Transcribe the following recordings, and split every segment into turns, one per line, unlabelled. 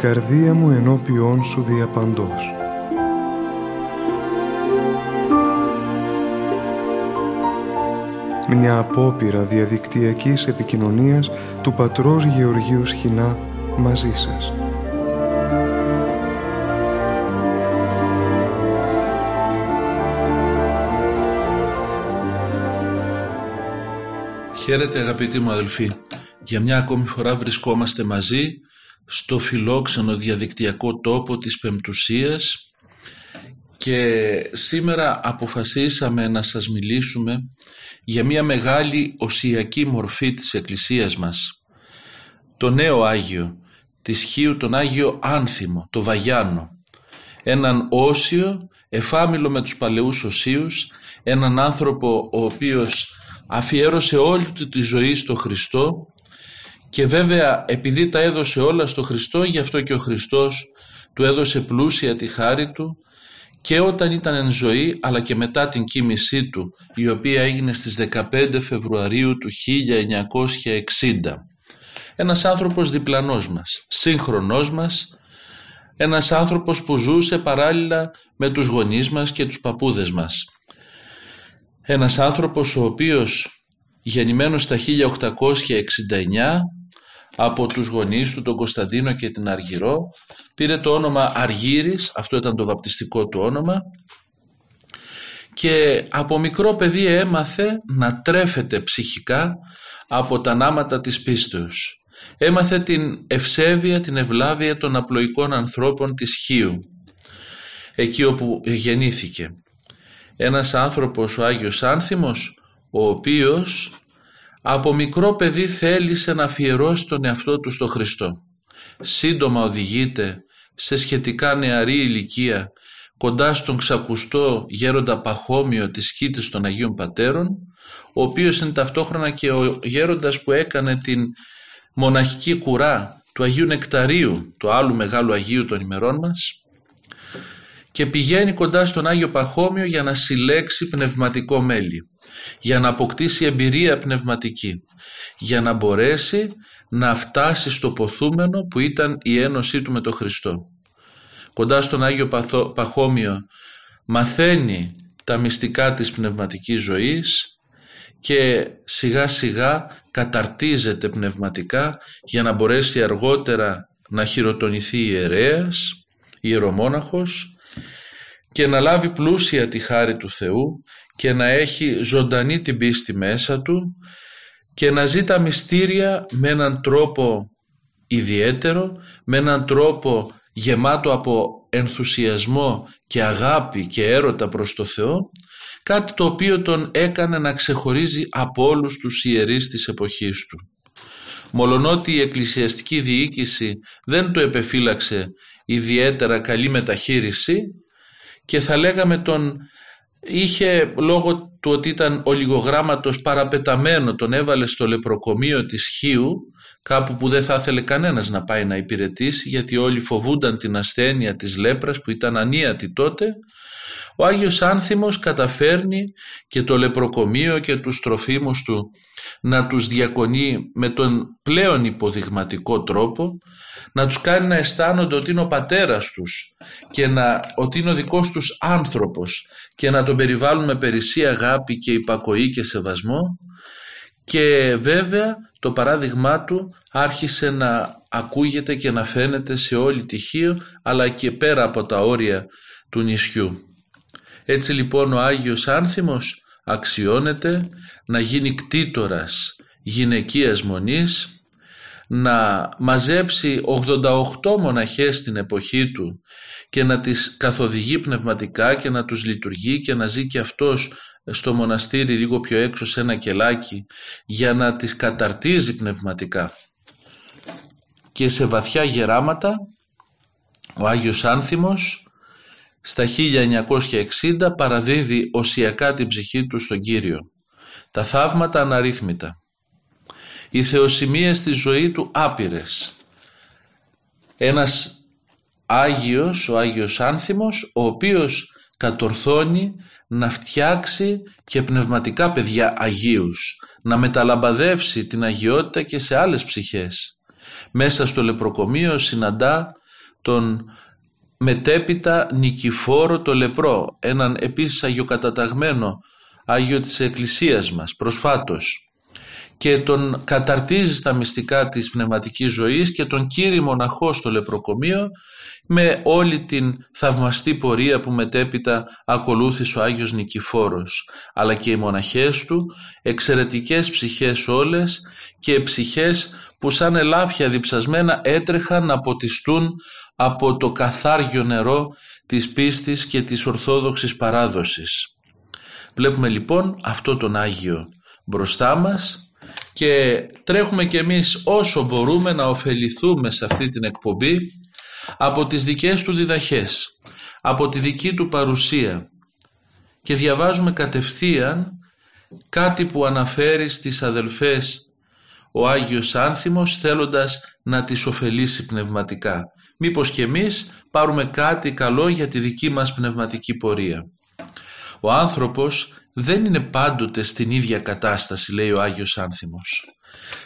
η καρδία μου ενώπιόν σου διαπαντός. Μια απόπειρα διαδικτυακής επικοινωνίας του πατρός Γεωργίου Σχοινά μαζί σας.
Χαίρετε αγαπητοί μου αδελφοί. Για μια ακόμη φορά βρισκόμαστε μαζί στο φιλόξενο διαδικτυακό τόπο της Πεμπτουσίας και σήμερα αποφασίσαμε να σας μιλήσουμε για μια μεγάλη οσιακή μορφή της Εκκλησίας μας. Το νέο Άγιο, της Χίου τον Άγιο Άνθιμο, το Βαγιάνο. Έναν όσιο, εφάμιλο με τους παλαιούς οσίους, έναν άνθρωπο ο οποίος αφιέρωσε όλη του τη ζωή στο Χριστό και βέβαια επειδή τα έδωσε όλα στο Χριστό γι' αυτό και ο Χριστός του έδωσε πλούσια τη χάρη του και όταν ήταν εν ζωή αλλά και μετά την κοίμησή του η οποία έγινε στις 15 Φεβρουαρίου του 1960. Ένας άνθρωπος διπλανός μας, σύγχρονός μας, ένας άνθρωπος που ζούσε παράλληλα με τους γονείς μας και τους παππούδες μας. Ένας άνθρωπος ο οποίος γεννημένος στα 1869 από τους γονείς του τον Κωνσταντίνο και την Αργυρό πήρε το όνομα Αργύρης, αυτό ήταν το βαπτιστικό του όνομα και από μικρό παιδί έμαθε να τρέφεται ψυχικά από τα νάματα της πίστεως. Έμαθε την ευσέβεια, την ευλάβεια των απλοϊκών ανθρώπων της Χίου, εκεί όπου γεννήθηκε. Ένας άνθρωπος, ο Άγιος Άνθιμος, ο οποίος από μικρό παιδί θέλησε να αφιερώσει τον εαυτό του στο Χριστό. Σύντομα οδηγείται σε σχετικά νεαρή ηλικία κοντά στον ξακουστό γέροντα Παχώμιο της σκήτης των Αγίων Πατέρων ο οποίος είναι ταυτόχρονα και ο γέροντας που έκανε την μοναχική κουρά του Αγίου Νεκταρίου, του άλλου μεγάλου Αγίου των ημερών μας και πηγαίνει κοντά στον Άγιο Παχώμιο για να συλλέξει πνευματικό μέλι, για να αποκτήσει εμπειρία πνευματική, για να μπορέσει να φτάσει στο ποθούμενο που ήταν η ένωσή του με τον Χριστό. Κοντά στον Άγιο Παχώμιο μαθαίνει τα μυστικά της πνευματικής ζωής και σιγά σιγά καταρτίζεται πνευματικά για να μπορέσει αργότερα να χειροτονηθεί ιερέας, ιερομόναχος και να λάβει πλούσια τη χάρη του Θεού και να έχει ζωντανή την πίστη μέσα του και να ζει τα μυστήρια με έναν τρόπο ιδιαίτερο, με έναν τρόπο γεμάτο από ενθουσιασμό και αγάπη και έρωτα προς το Θεό, κάτι το οποίο τον έκανε να ξεχωρίζει από όλους τους ιερείς της εποχής του. Μολονότι η εκκλησιαστική διοίκηση δεν το επεφύλαξε ιδιαίτερα καλή μεταχείριση, και θα λέγαμε τον είχε λόγω του ότι ήταν ολιγογράμματος παραπεταμένο τον έβαλε στο λεπροκομείο της Χίου κάπου που δεν θα ήθελε κανένας να πάει να υπηρετήσει γιατί όλοι φοβούνταν την ασθένεια της λέπρας που ήταν ανίατη τότε. Ο Άγιος Άνθιμος καταφέρνει και το λεπροκομείο και τους τροφίμους του να τους διακονεί με τον πλέον υποδειγματικό τρόπο να τους κάνει να αισθάνονται ότι είναι ο πατέρας τους και να, ότι είναι ο δικός τους άνθρωπος και να τον περιβάλλουν με περισσή αγάπη και υπακοή και σεβασμό και βέβαια το παράδειγμά του άρχισε να ακούγεται και να φαίνεται σε όλη τη Χίο αλλά και πέρα από τα όρια του νησιού. Έτσι λοιπόν ο Άγιος Άνθιμος αξιώνεται να γίνει κτήτορας γυναικείας μονής να μαζέψει 88 μοναχές στην εποχή του και να τις καθοδηγεί πνευματικά και να τους λειτουργεί και να ζει και αυτός στο μοναστήρι λίγο πιο έξω σε ένα κελάκι για να τις καταρτίζει πνευματικά. Και σε βαθιά γεράματα ο Άγιος Άνθιμος στα 1960 παραδίδει οσιακά την ψυχή του στον Κύριο. Τα θαύματα αναρρύθμιτα οι θεοσημίες στη ζωή του άπειρες. Ένας Άγιος, ο Άγιος Άνθιμος, ο οποίος κατορθώνει να φτιάξει και πνευματικά παιδιά Αγίους, να μεταλαμπαδεύσει την αγιότητα και σε άλλες ψυχές. Μέσα στο λεπροκομείο συναντά τον μετέπειτα Νικηφόρο το Λεπρό, έναν επίσης αγιοκαταταγμένο Άγιο της Εκκλησίας μας προσφάτως και τον καταρτίζει στα μυστικά της πνευματικής ζωής και τον κύριε μοναχό στο λεπροκομείο με όλη την θαυμαστή πορεία που μετέπειτα ακολούθησε ο Άγιος Νικηφόρος αλλά και οι μοναχές του εξαιρετικές ψυχές όλες και ψυχές που σαν ελάφια διψασμένα έτρεχαν να ποτιστούν από το καθάριο νερό της πίστης και της ορθόδοξης παράδοσης. Βλέπουμε λοιπόν αυτό τον Άγιο μπροστά μας και τρέχουμε κι εμείς όσο μπορούμε να ωφεληθούμε σε αυτή την εκπομπή από τις δικές του διδαχές, από τη δική του παρουσία και διαβάζουμε κατευθείαν κάτι που αναφέρει στις αδελφές ο Άγιος Άνθιμος θέλοντας να τις ωφελήσει πνευματικά. Μήπως και εμείς πάρουμε κάτι καλό για τη δική μας πνευματική πορεία. Ο άνθρωπος δεν είναι πάντοτε στην ίδια κατάσταση λέει ο Άγιος Άνθιμος.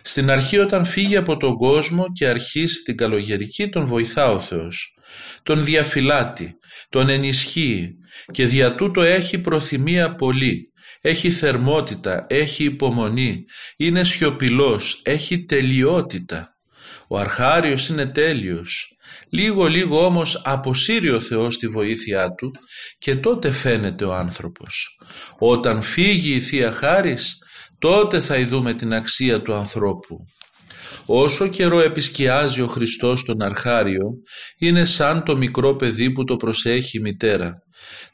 Στην αρχή όταν φύγει από τον κόσμο και αρχίσει την καλογερική τον βοηθά ο Θεός. Τον διαφυλάτει, τον ενισχύει και δια τούτο έχει προθυμία πολύ. Έχει θερμότητα, έχει υπομονή, είναι σιωπηλός, έχει τελειότητα. Ο αρχάριος είναι τέλειος. Λίγο λίγο όμως αποσύρει ο Θεός τη βοήθειά του και τότε φαίνεται ο άνθρωπος. Όταν φύγει η Θεία Χάρις τότε θα ειδούμε την αξία του ανθρώπου. Όσο καιρό επισκιάζει ο Χριστός τον αρχάριο είναι σαν το μικρό παιδί που το προσέχει η μητέρα.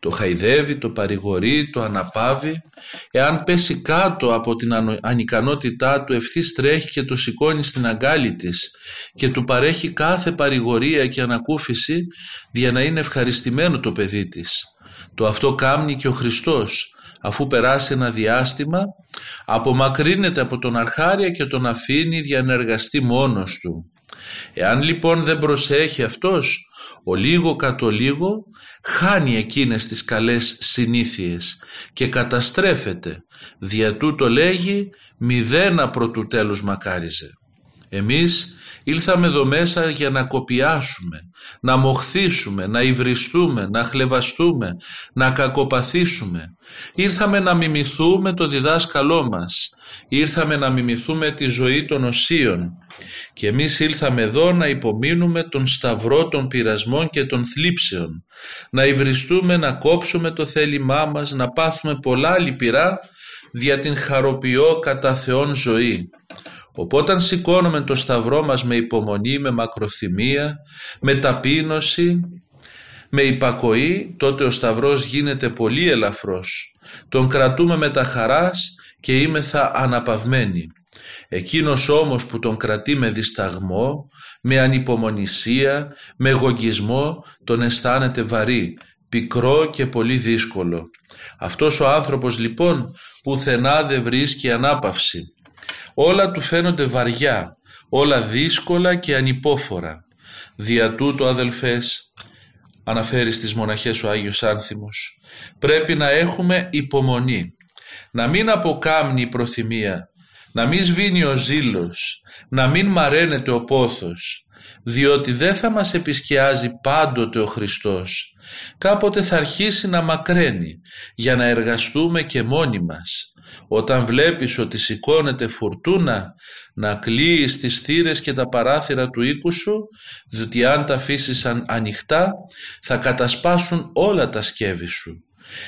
Το χαϊδεύει, το παρηγορεί, το αναπάβει. Εάν πέσει κάτω από την ανικανότητά του ευθύς τρέχει και το σηκώνει στην αγκάλη της και του παρέχει κάθε παρηγορία και ανακούφιση για να είναι ευχαριστημένο το παιδί της. Το αυτό κάμνει και ο Χριστός αφού περάσει ένα διάστημα απομακρύνεται από τον αρχάρια και τον αφήνει διανεργαστεί μόνος του. Εάν λοιπόν δεν προσέχει αυτός, ο λίγο κατ' ο λίγο χάνει εκείνες τις καλές συνήθειες και καταστρέφεται. Δια τούτο λέγει μηδένα προτού τέλους μακάριζε. Εμείς ήλθαμε εδώ μέσα για να κοπιάσουμε, να μοχθήσουμε, να υβριστούμε, να χλεβαστούμε, να κακοπαθήσουμε. Ήρθαμε να μιμηθούμε το διδάσκαλό μας. Ήρθαμε να μιμηθούμε τη ζωή των οσίων. Και εμείς ήλθαμε εδώ να υπομείνουμε τον σταυρό των πειρασμών και των θλίψεων. Να υβριστούμε, να κόψουμε το θέλημά μας, να πάθουμε πολλά λυπηρά δια την χαροποιώ κατά Θεόν ζωή. Οπότε σηκώνουμε το σταυρό μας με υπομονή, με μακροθυμία, με ταπείνωση, με υπακοή, τότε ο σταυρός γίνεται πολύ ελαφρός. Τον κρατούμε με τα χαράς και είμεθα αναπαυμένοι. Εκείνος όμως που τον κρατεί με δισταγμό, με ανυπομονησία, με εγωγισμό, τον αισθάνεται βαρύ, πικρό και πολύ δύσκολο. Αυτός ο άνθρωπος λοιπόν πουθενά δεν βρίσκει ανάπαυση. Όλα του φαίνονται βαριά, όλα δύσκολα και ανυπόφορα. Δια τούτο αδελφές, αναφέρει στις μοναχές ο Άγιος Άνθιμος, πρέπει να έχουμε υπομονή, να μην αποκάμνει η προθυμία, να μην σβήνει ο ζήλος, να μην μαραίνεται ο πόθος, διότι δεν θα μας επισκιάζει πάντοτε ο Χριστός. Κάποτε θα αρχίσει να μακραίνει για να εργαστούμε και μόνοι μας. Όταν βλέπεις ότι σηκώνεται φουρτούνα να κλείεις τις θύρες και τα παράθυρα του οίκου σου διότι αν τα αφήσεις ανοιχτά θα κατασπάσουν όλα τα σκεύη σου.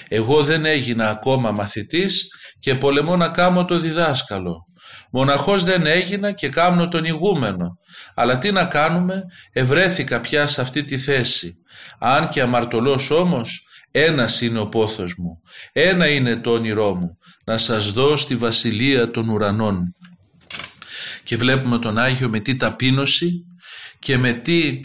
Εγώ δεν έγινα ακόμα μαθητής και πολεμώ να κάνω το διδάσκαλο. Μοναχός δεν έγινα και κάμνω τον ηγούμενο. Αλλά τι να κάνουμε, ευρέθηκα πια σε αυτή τη θέση. Αν και αμαρτωλός όμως, ένας είναι ο πόθος μου. Ένα είναι το όνειρό μου. Να σας δω στη βασιλεία των ουρανών. Και βλέπουμε τον Άγιο με τι ταπείνωση και με τι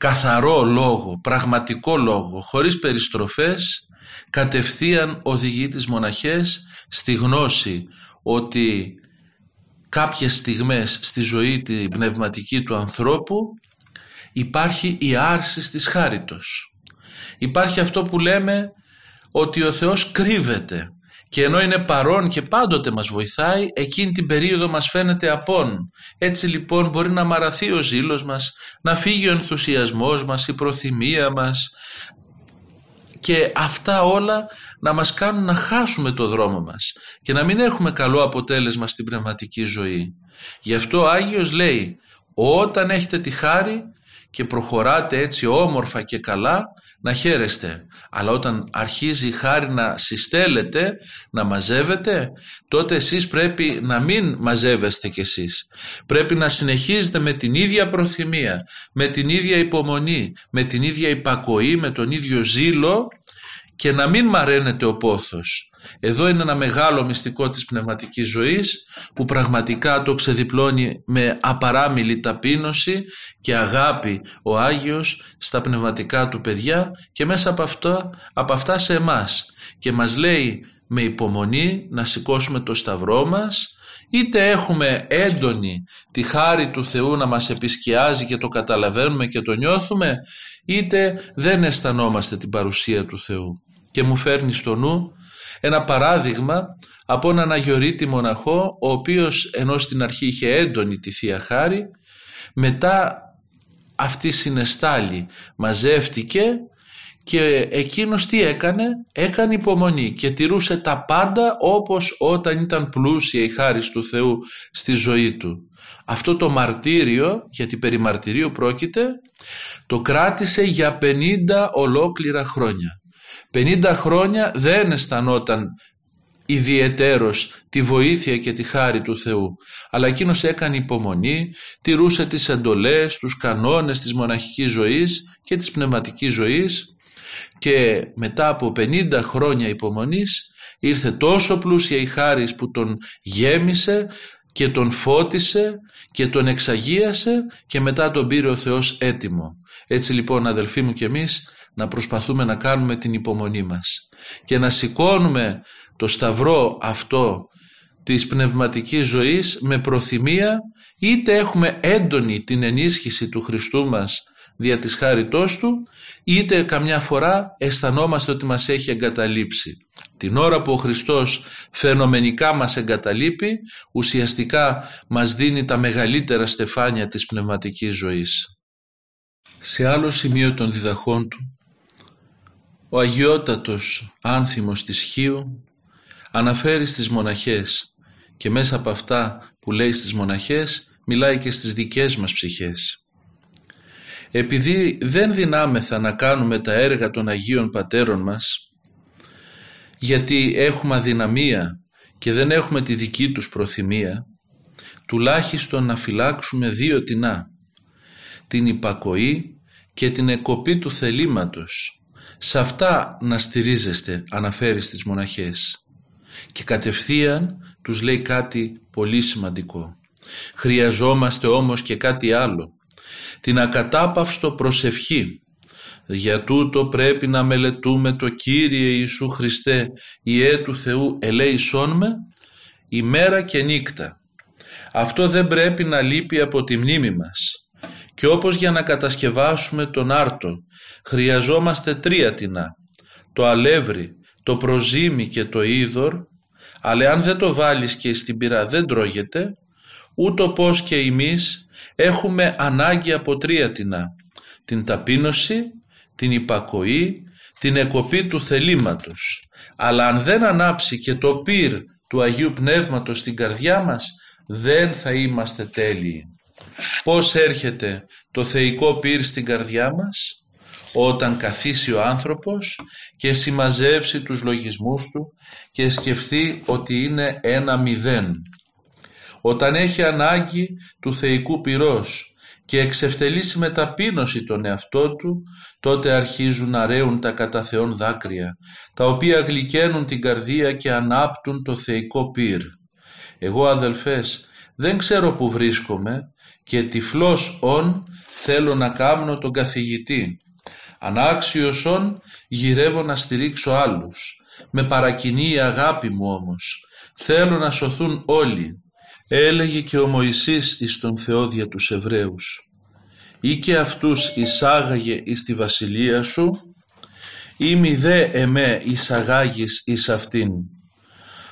καθαρό λόγο, πραγματικό λόγο, χωρίς περιστροφές, κατευθείαν οδηγεί τις μοναχές στη γνώση ότι κάποιες στιγμές στη ζωή την πνευματική του ανθρώπου υπάρχει η άρση της χάριτος. Υπάρχει αυτό που λέμε ότι ο Θεός κρύβεται και ενώ είναι παρόν και πάντοτε μας βοηθάει εκείνη την περίοδο μας φαίνεται απόν. Έτσι λοιπόν μπορεί να μαραθεί ο ζήλος μας να φύγει ο ενθουσιασμός μας η προθυμία μας. Και αυτά όλα να μας κάνουν να χάσουμε το δρόμο μας και να μην έχουμε καλό αποτέλεσμα στην πνευματική ζωή. Γι' αυτό ο Άγιος λέει όταν έχετε τη χάρη και προχωράτε έτσι όμορφα και καλά να χαίρεστε. Αλλά όταν αρχίζει η χάρη να συστέλλετε, να μαζεύετε, τότε εσείς πρέπει να μην μαζεύεστε κι εσείς. Πρέπει να συνεχίζετε με την ίδια προθυμία, με την ίδια υπομονή, με την ίδια υπακοή, με τον ίδιο ζήλο και να μην μαραίνετε ο πόθος. Εδώ είναι ένα μεγάλο μυστικό της πνευματικής ζωής που πραγματικά το ξεδιπλώνει με απαράμιλη ταπείνωση και αγάπη ο Άγιος στα πνευματικά του παιδιά και μέσα από αυτά, από αυτά σε εμάς. Και μας λέει με υπομονή να σηκώσουμε το σταυρό μας είτε έχουμε έντονη τη χάρη του Θεού να μας επισκιάζει και το καταλαβαίνουμε και το νιώθουμε είτε δεν αισθανόμαστε την παρουσία του Θεού. Και μου φέρνεις στο νου ένα παράδειγμα από έναν Αγιορείτη μοναχό ο οποίος ενώ στην αρχή είχε έντονη τη Θεία Χάρη μετά αυτή συνεστάλη μαζεύτηκε και εκείνος τι έκανε, έκανε υπομονή και τηρούσε τα πάντα όπως όταν ήταν πλούσια η χάρη του Θεού στη ζωή του. Αυτό το μαρτύριο, γιατί περί μαρτυρίου πρόκειται, το κράτησε για 50 ολόκληρα χρόνια. 50 χρόνια δεν αισθανόταν ιδιαιτέρως τη βοήθεια και τη χάρη του Θεού αλλά εκείνος έκανε υπομονή τηρούσε τις εντολές, τους κανόνες της μοναχικής ζωής και της πνευματικής ζωής και μετά από 50 χρόνια υπομονής ήρθε τόσο πλούσια η χάρη που τον γέμισε και τον φώτισε και τον εξαγίασε και μετά τον πήρε ο Θεός έτοιμο. Έτσι λοιπόν αδελφοί μου και εμείς να προσπαθούμε να κάνουμε την υπομονή μας και να σηκώνουμε το σταυρό αυτό της πνευματικής ζωής με προθυμία είτε έχουμε έντονη την ενίσχυση του Χριστού μας δια της χάριτός Του είτε καμιά φορά αισθανόμαστε ότι μας έχει εγκαταλείψει. Την ώρα που ο Χριστός φαινομενικά μας εγκαταλείπει ουσιαστικά μας δίνει τα μεγαλύτερα στεφάνια της πνευματικής ζωής. Σε άλλο σημείο των διδαχών του ο αγιότατος άνθιμος της Χίου αναφέρει στις μοναχές και μέσα από αυτά που λέει στις μοναχές μιλάει και στις δικές μας ψυχές. Επειδή δεν δυνάμεθα να κάνουμε τα έργα των Αγίων Πατέρων μας γιατί έχουμε αδυναμία και δεν έχουμε τη δική τους προθυμία τουλάχιστον να φυλάξουμε δύο τεινά την υπακοή και την εκοπή του θελήματος σε αυτά να στηρίζεστε αναφέρεις στις μοναχές και κατευθείαν τους λέει κάτι πολύ σημαντικό. Χρειαζόμαστε όμως και κάτι άλλο. Την ακατάπαυστο προσευχή. Για τούτο πρέπει να μελετούμε το Κύριε Ιησού Χριστέ Ιε του Θεού ελέησόν με ημέρα και νύχτα. Αυτό δεν πρέπει να λείπει από τη μνήμη μας. Και όπως για να κατασκευάσουμε τον άρτο χρειαζόμαστε τρία τεινά, το αλεύρι, το προζύμι και το είδωρ, αλλά αν δεν το βάλεις και στην πυρά δεν τρώγεται, ούτω πως και εμείς έχουμε ανάγκη από τρία τεινά, την ταπείνωση, την υπακοή, την εκοπή του θελήματος. Αλλά αν δεν ανάψει και το πυρ του Αγίου Πνεύματος στην καρδιά μας, δεν θα είμαστε τέλειοι. Πώς έρχεται το θεϊκό πυρ στην καρδιά μας; Όταν καθίσει ο άνθρωπος και συμμαζεύσει τους λογισμούς του και σκεφτεί ότι είναι ένα μηδέν. Όταν έχει ανάγκη του θεϊκού πυρός και εξευτελίσει με ταπείνωση τον εαυτό του, τότε αρχίζουν να ρέουν τα κατά Θεόν δάκρυα, τα οποία γλυκαίνουν την καρδία και ανάπτουν το θεϊκό πυρ. Εγώ αδελφές δεν ξέρω που βρίσκομαι και τυφλός ον θέλω να κάμνω τον καθηγητή. Ανάξιος ον γυρεύω να στηρίξω άλλους. Με παρακινεί η αγάπη μου όμως. Θέλω να σωθούν όλοι. Έλεγε και ο Μωυσής εις τον Θεό δια τους Εβραίους. Ή και αυτούς εισάγαγε εις τη βασιλεία σου ή μη δε εμέ εισαγάγεις εις αυτήν.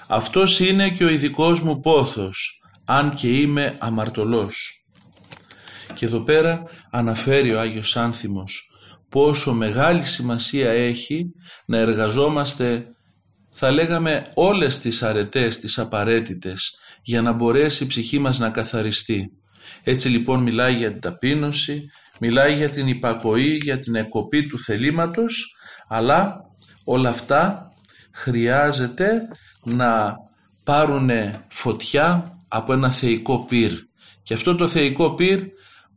Αυτός είναι και ο ειδικός μου πόθος, αν και είμαι αμαρτωλός. Και εδώ πέρα αναφέρει ο Άγιος Άνθιμος πόσο μεγάλη σημασία έχει να εργαζόμαστε θα λέγαμε όλες τις αρετές, τις απαραίτητες για να μπορέσει η ψυχή μας να καθαριστεί. Έτσι λοιπόν μιλάει για την ταπείνωση, μιλάει για την υπακοή, για την εκοπή του θελήματος, αλλά όλα αυτά χρειάζεται να πάρουν φωτιά από ένα θεϊκό πυρ. Και αυτό το θεϊκό πυρ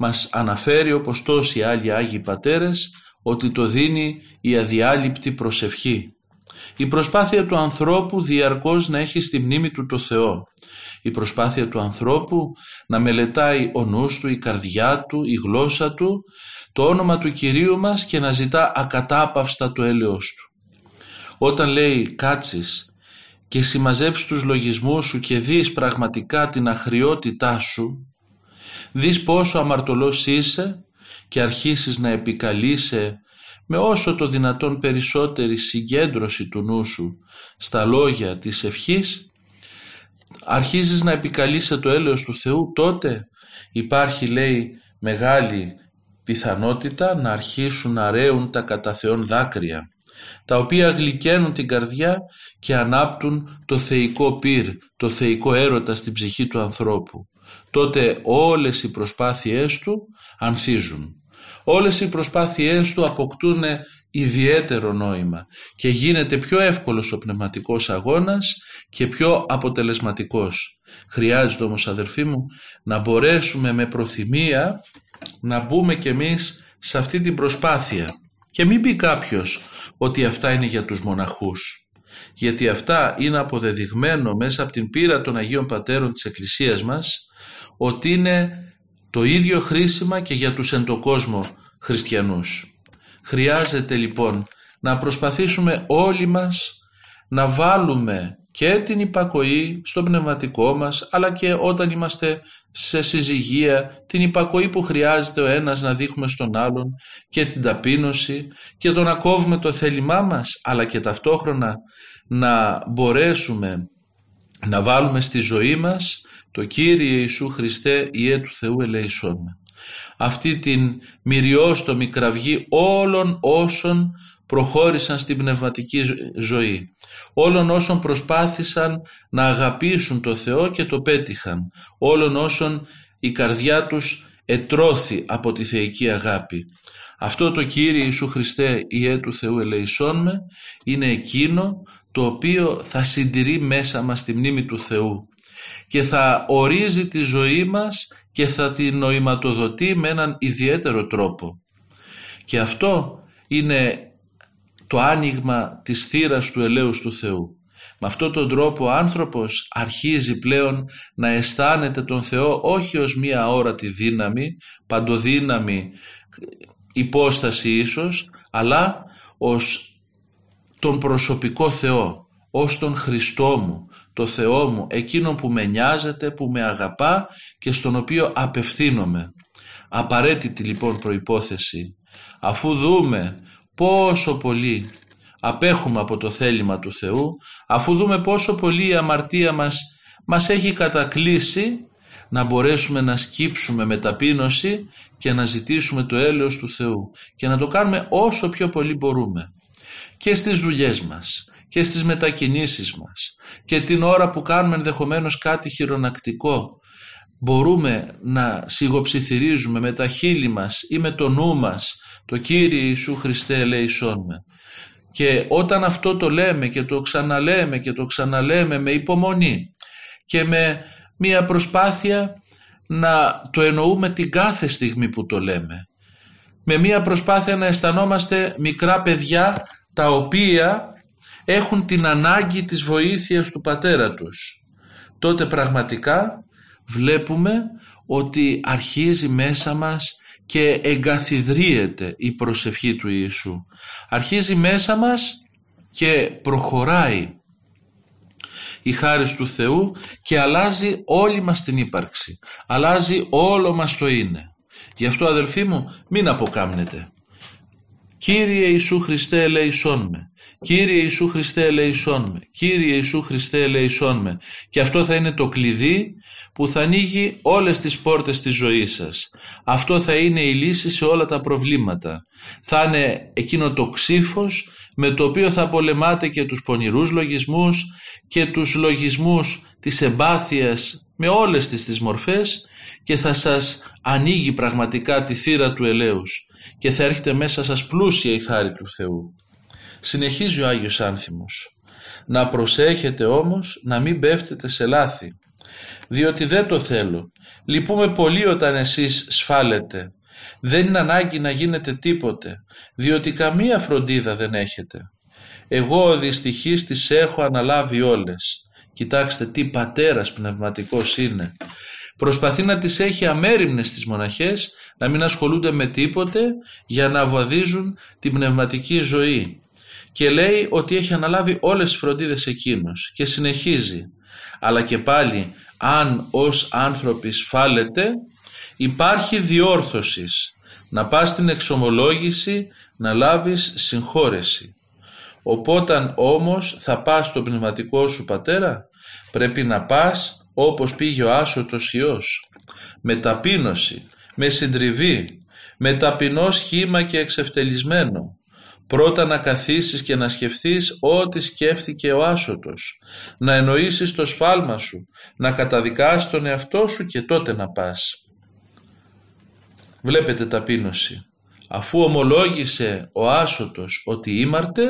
μας αναφέρει όπως τόσοι άλλοι Άγιοι Πατέρες ότι το δίνει η αδιάλειπτη προσευχή. Η προσπάθεια του ανθρώπου διαρκώς να έχει στη μνήμη του το Θεό. Η προσπάθεια του ανθρώπου να μελετάει ο νους του, η καρδιά του, η γλώσσα του, το όνομα του Κυρίου μας και να ζητά ακατάπαυστα το έλεος του. Όταν λέει κάτσεις και συμμαζέψεις τους λογισμούς σου και δεις πραγματικά την αχριότητά σου, δεις πόσο αμαρτωλός είσαι και αρχίσεις να επικαλείσαι με όσο το δυνατόν περισσότερη συγκέντρωση του νου σου στα λόγια της ευχής, αρχίζεις να επικαλείσαι το έλεος του Θεού, τότε υπάρχει λέει μεγάλη πιθανότητα να αρχίσουν να ρέουν τα κατά Θεόν δάκρυα τα οποία γλυκαίνουν την καρδιά και ανάπτουν το θεϊκό πυρ, το θεϊκό έρωτα στην ψυχή του ανθρώπου. Τότε όλες οι προσπάθειές του ανθίζουν. Όλες οι προσπάθειές του αποκτούν ιδιαίτερο νόημα και γίνεται πιο εύκολος ο πνευματικός αγώνας και πιο αποτελεσματικός. Χρειάζεται όμως αδερφοί μου να μπορέσουμε με προθυμία να μπούμε κι εμείς σε αυτή την προσπάθεια και μην πει κάποιος ότι αυτά είναι για τους μοναχούς. Γιατί αυτά είναι αποδεδειγμένο μέσα από την πείρα των Αγίων Πατέρων της Εκκλησίας μας ότι είναι το ίδιο χρήσιμα και για τους εντοκόσμο χριστιανούς. Χρειάζεται λοιπόν να προσπαθήσουμε όλοι μας να βάλουμε και την υπακοή στο πνευματικό μας αλλά και όταν είμαστε σε συζυγία την υπακοή που χρειάζεται ο ένας να δείχνουμε στον άλλον και την ταπείνωση και το να κόβουμε το θέλημά μας αλλά και ταυτόχρονα να μπορέσουμε να βάλουμε στη ζωή μας το Κύριε Ιησού Χριστέ Ιε του Θεού ελεησόν αυτή την μυριόστομη κραυγή όλων όσων προχώρησαν στην πνευματική ζωή. Όλων όσων προσπάθησαν να αγαπήσουν το Θεό και το πέτυχαν. Όλων όσων η καρδιά τους ετρώθη από τη θεϊκή αγάπη. Αυτό το Κύριε Ιησού Χριστέ Ιε του Θεού ελεησόν με είναι εκείνο το οποίο θα συντηρεί μέσα μας τη μνήμη του Θεού και θα ορίζει τη ζωή μας και θα την νοηματοδοτεί με έναν ιδιαίτερο τρόπο. Και αυτό είναι το άνοιγμα της θύρας του ελέους του Θεού. Με αυτόν τον τρόπο ο άνθρωπος αρχίζει πλέον να αισθάνεται τον Θεό όχι ως μία όρατη δύναμη, παντοδύναμη υπόσταση ίσως, αλλά ως τον προσωπικό Θεό, ως τον Χριστό μου, το Θεό μου, εκείνον που με νοιάζεται, που με αγαπά και στον οποίο απευθύνομαι. Απαραίτητη λοιπόν προϋπόθεση, αφού δούμε πόσο πολύ απέχουμε από το θέλημα του Θεού, αφού δούμε πόσο πολύ η αμαρτία μας μας έχει κατακλείσει, να μπορέσουμε να σκύψουμε με ταπείνωση και να ζητήσουμε το έλεος του Θεού και να το κάνουμε όσο πιο πολύ μπορούμε και στις δουλειές μας και στις μετακινήσεις μας και την ώρα που κάνουμε ενδεχομένως κάτι χειρονακτικό μπορούμε να σιγοψιθυρίζουμε με τα χείλη μας ή με το νου μας το Κύριε Ιησού Χριστέ ελέησόν με. Και όταν αυτό το λέμε και το ξαναλέμε και το ξαναλέμε με υπομονή και με μια προσπάθεια να το εννοούμε την κάθε στιγμή που το λέμε. Με μια προσπάθεια να αισθανόμαστε μικρά παιδιά τα οποία έχουν την ανάγκη της βοήθειας του πατέρα τους. Τότε πραγματικά βλέπουμε ότι αρχίζει μέσα μας και εγκαθιδρύεται η προσευχή του Ιησού. Αρχίζει μέσα μας και προχωράει η χάρη του Θεού και αλλάζει όλη μας την ύπαρξη. Αλλάζει όλο μας το είναι. Γι' αυτό αδελφοί μου μην αποκάμνετε. Κύριε Ιησού Χριστέ ελέησόν με Κύριε Ιησού Χριστέ ελεησόν με, Κύριε Ιησού Χριστέ ελεησόν με. Και αυτό θα είναι το κλειδί που θα ανοίγει όλες τις πόρτες της ζωής σας. Αυτό θα είναι η λύση σε όλα τα προβλήματα. Θα είναι εκείνο το ξύφος με το οποίο θα πολεμάτε και τους πονηρούς λογισμούς και τους λογισμούς της εμπάθειας με όλες τις τις μορφές και θα σας ανοίγει πραγματικά τη θύρα του ελέους και θα έρχεται μέσα σας πλούσια η χάρη του Θεού. Συνεχίζει ο Άγιος Άνθιμος. Να προσέχετε όμως να μην πέφτετε σε λάθη, διότι δεν το θέλω. Λυπούμε πολύ όταν εσείς σφάλετε. Δεν είναι ανάγκη να γίνετε τίποτε, διότι καμία φροντίδα δεν έχετε. Εγώ ο δυστυχής τις έχω αναλάβει όλες. Κοιτάξτε τι πατέρας πνευματικός είναι. Προσπαθεί να τις έχει αμέριμνες τις μοναχές, να μην ασχολούνται με τίποτε για να βαδίζουν την πνευματική ζωή. Και λέει ότι έχει αναλάβει όλες τις φροντίδες εκείνος και συνεχίζει. Αλλά και πάλι αν ως άνθρωποι σφάλετε υπάρχει διόρθωσης. Να πας στην εξομολόγηση να λάβεις συγχώρεση. Οπότε όμως θα πας στον πνευματικό σου πατέρα πρέπει να πας όπως πήγε ο άσωτος Υιός με ταπείνωση, με συντριβή, με ταπεινός σχήμα και εξευτελισμένο πρώτα να καθίσεις και να σκεφτείς ό,τι σκέφτηκε ο άσωτος, να εννοήσεις το σφάλμα σου, να καταδικάσεις τον εαυτό σου και τότε να πας. Βλέπετε ταπείνωση. Αφού ομολόγησε ο άσωτος ότι ήμαρτε,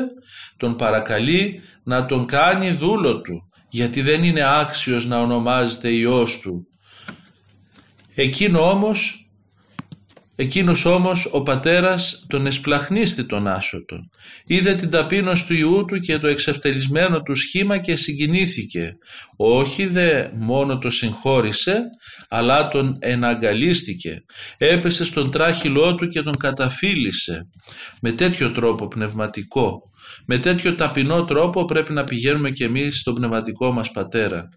τον παρακαλεί να τον κάνει δούλο του, γιατί δεν είναι άξιος να ονομάζεται Υιός του. Εκείνο όμως Εκείνος όμως ο πατέρας τον εσπλαχνίστη τον άσωτο. Είδε την ταπείνωση του Ιού του και το εξευτελισμένο του σχήμα και συγκινήθηκε. Όχι δε μόνο το συγχώρησε, αλλά τον εναγκαλίστηκε. Έπεσε στον τράχυλό του και τον καταφύλισε. Με τέτοιο τρόπο πνευματικό, με τέτοιο ταπεινό τρόπο πρέπει να πηγαίνουμε κι εμείς στον πνευματικό μας πατέρα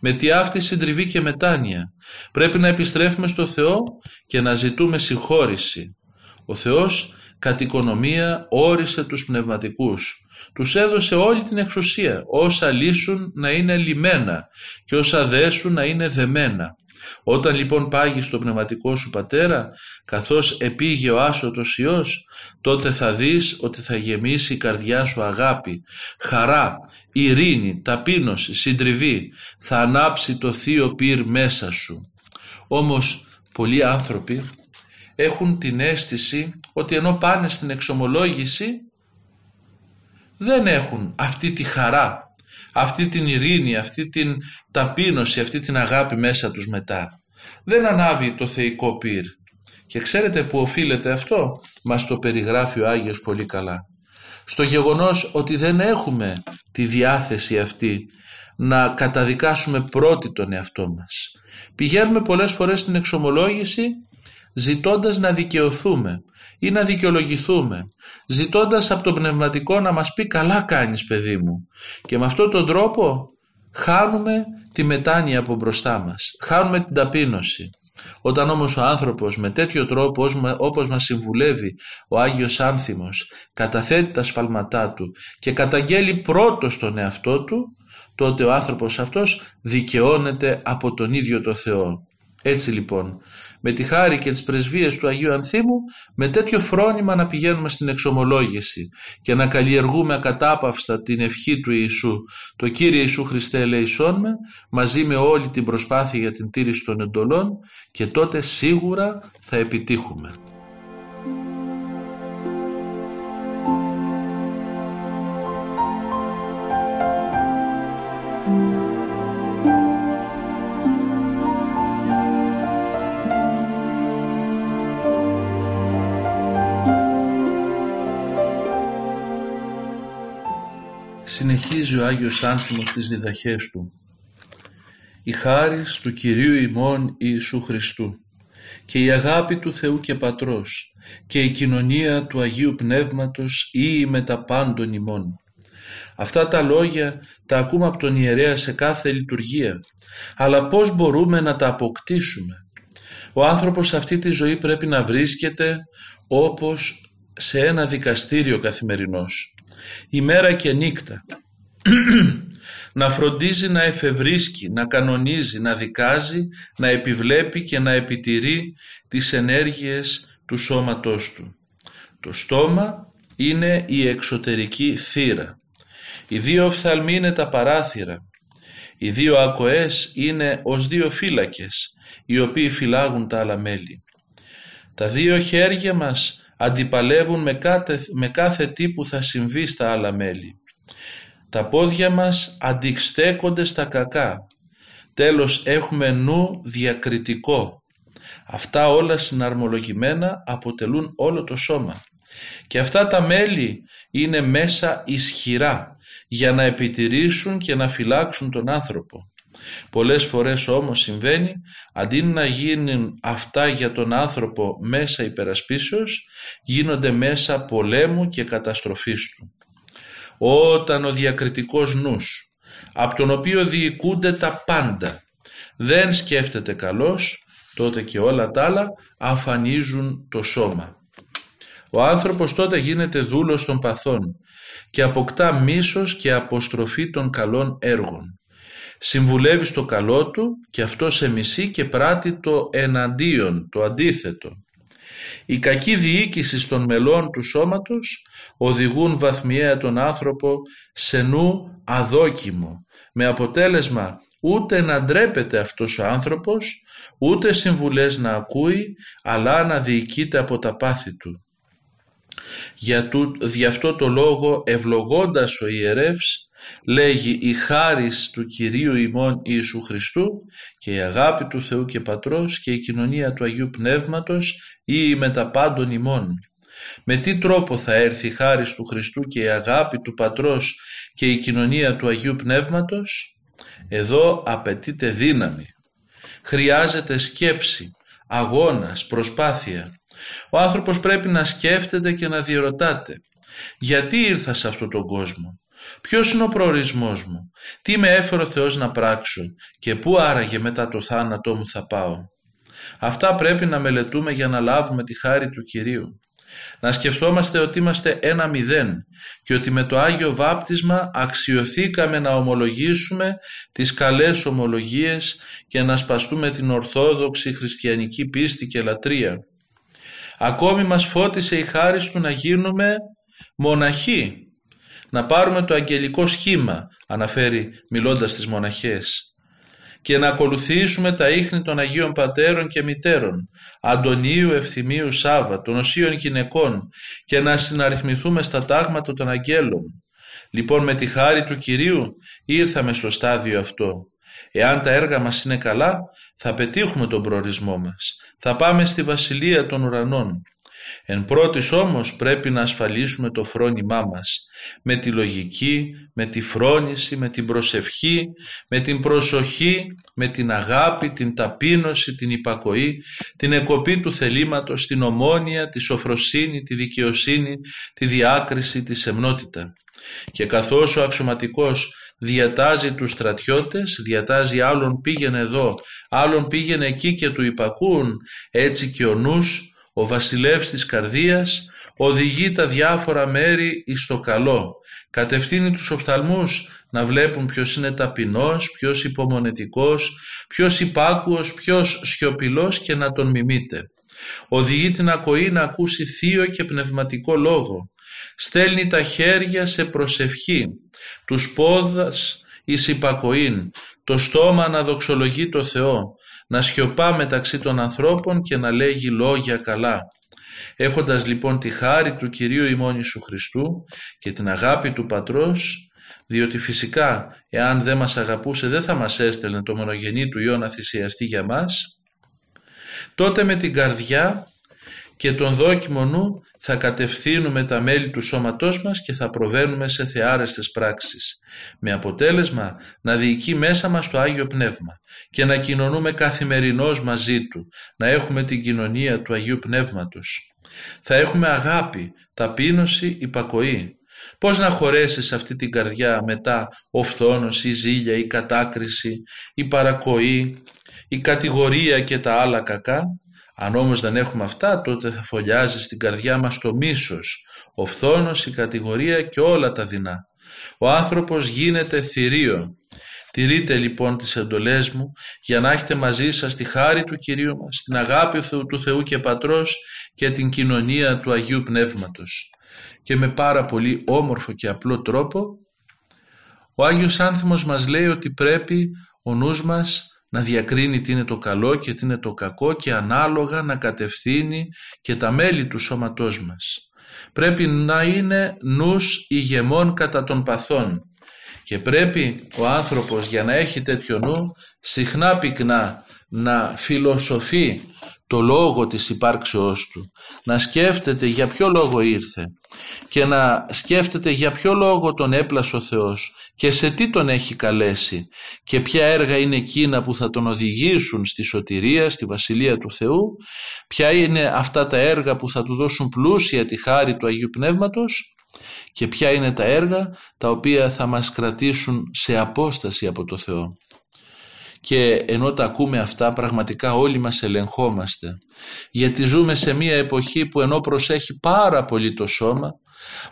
με τη αυτή συντριβή και μετάνοια. Πρέπει να επιστρέφουμε στο Θεό και να ζητούμε συγχώρηση. Ο Θεός κατ' οικονομία όρισε τους πνευματικούς. Τους έδωσε όλη την εξουσία, όσα λύσουν να είναι λιμένα και όσα δέσουν να είναι δεμένα. Όταν λοιπόν πάγεις το πνευματικό σου πατέρα, καθώς επήγε ο άσωτος Υιός, τότε θα δεις ότι θα γεμίσει η καρδιά σου αγάπη, χαρά, ειρήνη, ταπείνωση, συντριβή, θα ανάψει το θείο πυρ μέσα σου. Όμως πολλοί άνθρωποι έχουν την αίσθηση ότι ενώ πάνε στην εξομολόγηση δεν έχουν αυτή τη χαρά αυτή την ειρήνη, αυτή την ταπείνωση, αυτή την αγάπη μέσα τους μετά. Δεν ανάβει το θεϊκό πυρ. Και ξέρετε που οφείλεται αυτό, μας το περιγράφει ο Άγιος πολύ καλά. Στο γεγονός ότι δεν έχουμε τη διάθεση αυτή να καταδικάσουμε πρώτη τον εαυτό μας. Πηγαίνουμε πολλές φορές στην εξομολόγηση ζητώντας να δικαιωθούμε ή να δικαιολογηθούμε, ζητώντας από τον πνευματικό να μας πει καλά κάνεις παιδί μου και με αυτόν τον τρόπο χάνουμε τη μετάνοια από μπροστά μας, χάνουμε την ταπείνωση. Όταν όμως ο άνθρωπος με τέτοιο τρόπο όπως μας συμβουλεύει ο Άγιος Άνθιμος καταθέτει τα σφαλματά του και καταγγέλει πρώτος τον εαυτό του τότε ο άνθρωπος αυτός δικαιώνεται από τον ίδιο το Θεό. Έτσι λοιπόν, με τη χάρη και τις πρεσβείες του Αγίου Ανθίμου, με τέτοιο φρόνημα να πηγαίνουμε στην εξομολόγηση και να καλλιεργούμε ακατάπαυστα την ευχή του Ιησού, το Κύριε Ιησού Χριστέ ελεησόν με, μαζί με όλη την προσπάθεια για την τήρηση των εντολών και τότε σίγουρα θα επιτύχουμε. Συνεχίζει ο Άγιος Άνθιμος τις διδαχές του. Η χάρη του Κυρίου ημών Ιησού Χριστού και η αγάπη του Θεού και Πατρός και η κοινωνία του Αγίου Πνεύματος ή με τα πάντων ημών. Αυτά τα λόγια τα ακούμε από τον ιερέα σε κάθε λειτουργία, αλλά πώς μπορούμε να τα αποκτήσουμε; Ο άνθρωπος σε αυτή τη ζωή πρέπει να βρίσκεται όπως σε ένα δικαστήριο καθημερινός ημέρα και νύχτα να φροντίζει να εφευρίσκει, να κανονίζει, να δικάζει, να επιβλέπει και να επιτηρεί τις ενέργειες του σώματός του. Το στόμα είναι η εξωτερική θύρα. Οι δύο οφθαλμοί είναι τα παράθυρα. Οι δύο ακοές είναι ως δύο φύλακες, οι οποίοι φυλάγουν τα άλλα μέλη. Τα δύο χέρια μας αντιπαλεύουν με κάθε, με κάθε τι που θα συμβεί στα άλλα μέλη. Τα πόδια μας αντιστέκονται στα κακά. Τέλος έχουμε νου διακριτικό. Αυτά όλα συναρμολογημένα αποτελούν όλο το σώμα. Και αυτά τα μέλη είναι μέσα ισχυρά για να επιτηρήσουν και να φυλάξουν τον άνθρωπο. Πολλές φορές όμως συμβαίνει, αντί να γίνουν αυτά για τον άνθρωπο μέσα υπερασπίσεως, γίνονται μέσα πολέμου και καταστροφής του. Όταν ο διακριτικός νους, από τον οποίο διοικούνται τα πάντα, δεν σκέφτεται καλώς, τότε και όλα τα άλλα αφανίζουν το σώμα. Ο άνθρωπος τότε γίνεται δούλος των παθών και αποκτά μίσος και αποστροφή των καλών έργων. Συμβουλεύει στο καλό του και αυτό σε μισεί και πράττει το εναντίον, το αντίθετο. Η κακή διοίκησης των μελών του σώματος οδηγούν βαθμιαία τον άνθρωπο σε νου αδόκιμο, με αποτέλεσμα ούτε να ντρέπεται αυτός ο άνθρωπος, ούτε συμβουλές να ακούει, αλλά να διοικείται από τα πάθη του. Για δι' αυτό το λόγο ευλογώντας ο ιερεύς λέγει η χάρις του Κυρίου ημών Ιησού Χριστού και η αγάπη του Θεού και Πατρός και η κοινωνία του Αγίου Πνεύματος ή η μεταπάντων ημών. Με τι τρόπο θα έρθει η χάρις του Χριστού και η αγάπη του Πατρός και η κοινωνία του Αγίου Πνεύματος; Εδώ απαιτείται δύναμη. Χρειάζεται σκέψη, αγώνας, προσπάθεια. Ο άνθρωπος πρέπει να σκέφτεται και να διερωτάται γιατί ήρθα σε αυτόν τον κόσμο, ποιος είναι ο προορισμός μου, τι με έφερε ο Θεός να πράξω και πού άραγε μετά το θάνατό μου θα πάω; Αυτά πρέπει να μελετούμε για να λάβουμε τη χάρη του Κυρίου. Να σκεφτόμαστε ότι είμαστε ένα μηδέν και ότι με το Άγιο Βάπτισμα αξιοθήκαμε να ομολογήσουμε τις καλές ομολογίες και να σπαστούμε την ορθόδοξη χριστιανική πίστη και λατρεία. Ακόμη μας φώτισε η χάρη του να γίνουμε μοναχοί, να πάρουμε το αγγελικό σχήμα, αναφέρει μιλώντας στις μοναχές, και να ακολουθήσουμε τα ίχνη των Αγίων Πατέρων και Μητέρων, Αντωνίου, Ευθυμίου, Σάβα, των Οσίων Γυναικών και να συναριθμηθούμε στα τάγματα των Αγγέλων. Λοιπόν με τη χάρη του Κυρίου ήρθαμε στο στάδιο αυτό. Εάν τα έργα μας είναι καλά, θα πετύχουμε τον προορισμό μας. Θα πάμε στη Βασιλεία των Ουρανών. Εν πρώτης όμως πρέπει να ασφαλίσουμε το φρόνημά μας με τη λογική, με τη φρόνηση, με την προσευχή, με την προσοχή, με την αγάπη, την ταπείνωση, την υπακοή, την εκοπή του θελήματος, την ομόνια, τη σοφροσύνη, τη δικαιοσύνη, τη διάκριση, τη σεμνότητα. Και καθώς ο αξιωματικός διατάζει τους στρατιώτες, διατάζει άλλον πήγαινε εδώ, άλλον πήγαινε εκεί και του υπακούν, έτσι και ο νους, ο βασιλεύς της καρδίας, οδηγεί τα διάφορα μέρη εις το καλό, κατευθύνει τους οφθαλμούς να βλέπουν ποιος είναι ταπεινός, ποιος υπομονετικός, ποιος υπάκουος, ποιος σιωπηλός και να τον μιμείτε. Οδηγεί την ακοή να ακούσει θείο και πνευματικό λόγο. Στέλνει τα χέρια σε προσευχή, τους πόδας εις υπακοήν, το στόμα να δοξολογεί το Θεό, να σιωπά μεταξύ των ανθρώπων και να λέγει λόγια καλά. Έχοντας λοιπόν τη χάρη του Κυρίου ημών Ιησού Χριστού και την αγάπη του Πατρός, διότι φυσικά εάν δεν μας αγαπούσε δεν θα μας έστελνε το μονογενή του Υιό να θυσιαστεί για μας, τότε με την καρδιά και τον δόκιμο νου θα κατευθύνουμε τα μέλη του σώματός μας και θα προβαίνουμε σε θεάρεστες πράξεις, με αποτέλεσμα να διοικεί μέσα μας το Άγιο Πνεύμα και να κοινωνούμε καθημερινώς μαζί Του, να έχουμε την κοινωνία του Αγίου Πνεύματος. Θα έχουμε αγάπη, ταπείνωση, υπακοή. Πώς να χωρέσεις αυτή την καρδιά μετά ο φθόνος, η ζήλια, η κατάκριση, η παρακοή, η κατηγορία και τα άλλα κακά, Αν όμως δεν έχουμε αυτά τότε θα φωλιάζει στην καρδιά μας το μίσος, ο φθόνος, η κατηγορία και όλα τα δεινά. Ο άνθρωπος γίνεται θηρίο. Τηρείτε λοιπόν τις εντολές μου για να έχετε μαζί σας τη χάρη του Κυρίου μας, την αγάπη του Θεού και Πατρός και την κοινωνία του Αγίου Πνεύματος. Και με πάρα πολύ όμορφο και απλό τρόπο ο Άγιος Άνθιμος μας λέει ότι πρέπει ο νους μας να διακρίνει τι είναι το καλό και τι είναι το κακό και ανάλογα να κατευθύνει και τα μέλη του σώματός μας. Πρέπει να είναι νους ηγεμών κατά των παθών και πρέπει ο άνθρωπος για να έχει τέτοιο νου συχνά πυκνά να φιλοσοφεί το λόγο της υπάρξεώς του, να σκέφτεται για ποιο λόγο ήρθε και να σκέφτεται για ποιο λόγο τον έπλασε ο Θεός και σε τι τον έχει καλέσει και ποια έργα είναι εκείνα που θα τον οδηγήσουν στη σωτηρία, στη Βασιλεία του Θεού, ποια είναι αυτά τα έργα που θα του δώσουν πλούσια τη χάρη του Αγίου Πνεύματος και ποια είναι τα έργα τα οποία θα μας κρατήσουν σε απόσταση από το Θεό και ενώ τα ακούμε αυτά πραγματικά όλοι μας ελεγχόμαστε. Γιατί ζούμε σε μια εποχή που ενώ προσέχει πάρα πολύ το σώμα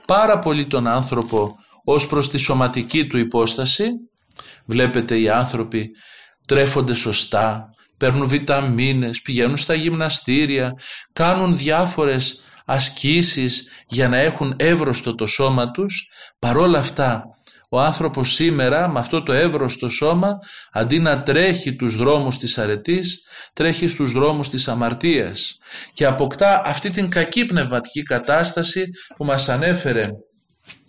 πάρα πολύ τον άνθρωπο ως προς τη σωματική του υπόσταση βλέπετε οι άνθρωποι τρέφονται σωστά παίρνουν βιταμίνες, πηγαίνουν στα γυμναστήρια κάνουν διάφορες ασκήσεις για να έχουν εύρωστο το σώμα τους. Παρόλα αυτά ο άνθρωπος σήμερα με αυτό το εύρωστο σώμα αντί να τρέχει τους δρόμους της αρετής τρέχει στους δρόμους της αμαρτίας και αποκτά αυτή την κακή πνευματική κατάσταση που μας ανέφερε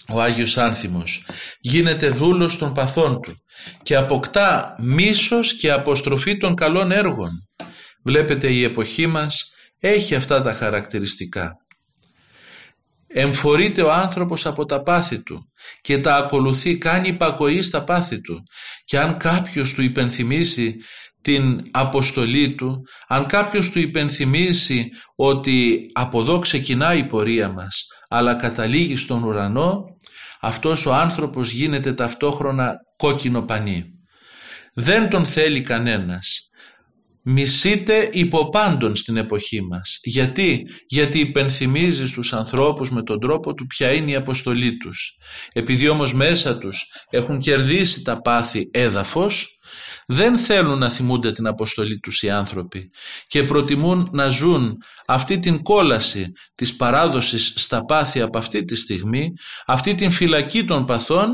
ο Άγιος Άνθιμος. Γίνεται δούλος των παθών του και αποκτά μίσος και αποστροφή των καλών έργων. Βλέπετε η εποχή μας έχει αυτά τα χαρακτηριστικά εμφορείται ο άνθρωπος από τα πάθη του και τα ακολουθεί, κάνει υπακοή στα πάθη του και αν κάποιος του υπενθυμίσει την αποστολή του, αν κάποιος του υπενθυμίσει ότι από εδώ ξεκινάει η πορεία μας αλλά καταλήγει στον ουρανό, αυτός ο άνθρωπος γίνεται ταυτόχρονα κόκκινο πανί. Δεν τον θέλει κανένας μισείται υποπάντων στην εποχή μας. Γιατί; Γιατί υπενθυμίζεις στους ανθρώπους με τον τρόπο του ποια είναι η αποστολή τους. Επειδή όμως μέσα τους έχουν κερδίσει τα πάθη έδαφος, δεν θέλουν να θυμούνται την αποστολή τους οι άνθρωποι και προτιμούν να ζουν αυτή την κόλαση της παράδοσης στα πάθη από αυτή τη στιγμή, αυτή την φυλακή των παθών